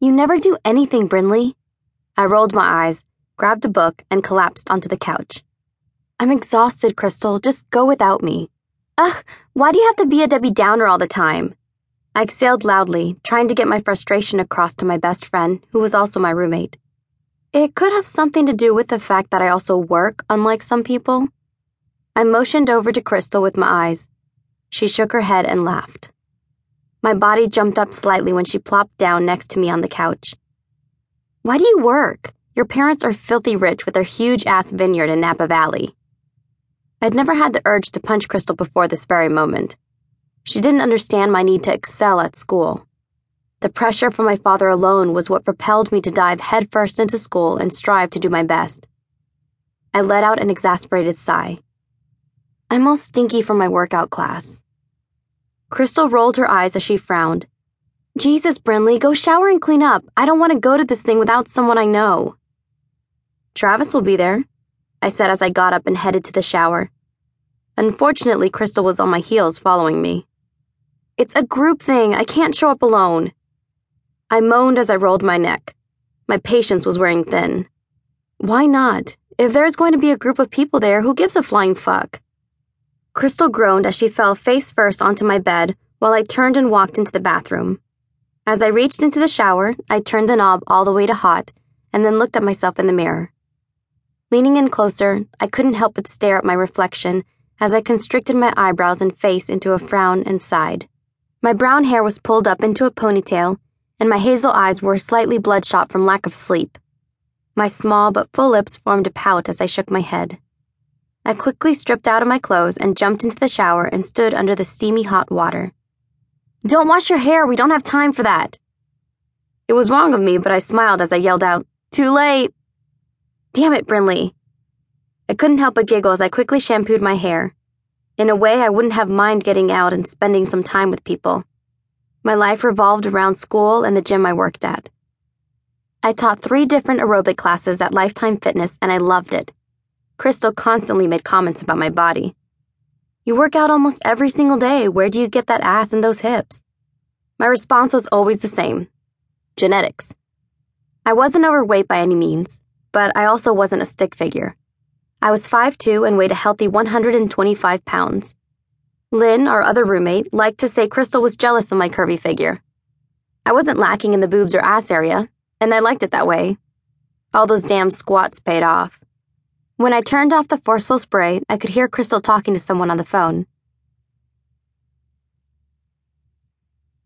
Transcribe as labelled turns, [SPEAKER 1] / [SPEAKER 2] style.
[SPEAKER 1] You never do anything, Brinley. I rolled my eyes, grabbed a book, and collapsed onto the couch. I'm exhausted, Crystal. Just go without me. Ugh, why do you have to be a Debbie Downer all the time? I exhaled loudly, trying to get my frustration across to my best friend, who was also my roommate. It could have something to do with the fact that I also work, unlike some people. I motioned over to Crystal with my eyes. She shook her head and laughed. My body jumped up slightly when she plopped down next to me on the couch. Why do you work? Your parents are filthy rich with their huge ass vineyard in Napa Valley. I'd never had the urge to punch Crystal before this very moment. She didn't understand my need to excel at school. The pressure from my father alone was what propelled me to dive headfirst into school and strive to do my best. I let out an exasperated sigh. I'm all stinky from my workout class. Crystal rolled her eyes as she frowned. Jesus, Brinley, go shower and clean up. I don't want to go to this thing without someone I know. Travis will be there, I said as I got up and headed to the shower. Unfortunately, Crystal was on my heels following me. It's a group thing. I can't show up alone. I moaned as I rolled my neck. My patience was wearing thin. Why not? If there's going to be a group of people there, who gives a flying fuck? Crystal groaned as she fell face first onto my bed while I turned and walked into the bathroom. As I reached into the shower, I turned the knob all the way to hot and then looked at myself in the mirror. Leaning in closer, I couldn't help but stare at my reflection as I constricted my eyebrows and face into a frown and sighed. My brown hair was pulled up into a ponytail, and my hazel eyes were slightly bloodshot from lack of sleep. My small but full lips formed a pout as I shook my head. I quickly stripped out of my clothes and jumped into the shower and stood under the steamy hot water. Don't wash your hair, we don't have time for that. It was wrong of me, but I smiled as I yelled out, Too late! Damn it, Brinley. I couldn't help but giggle as I quickly shampooed my hair. In a way, I wouldn't have mind getting out and spending some time with people. My life revolved around school and the gym I worked at. I taught three different aerobic classes at Lifetime Fitness, and I loved it. Crystal constantly made comments about my body. You work out almost every single day. Where do you get that ass and those hips? My response was always the same genetics. I wasn't overweight by any means, but I also wasn't a stick figure. I was 5'2 and weighed a healthy 125 pounds. Lynn, our other roommate, liked to say Crystal was jealous of my curvy figure. I wasn't lacking in the boobs or ass area, and I liked it that way. All those damn squats paid off. When I turned off the forceful spray, I could hear Crystal talking to someone on the phone.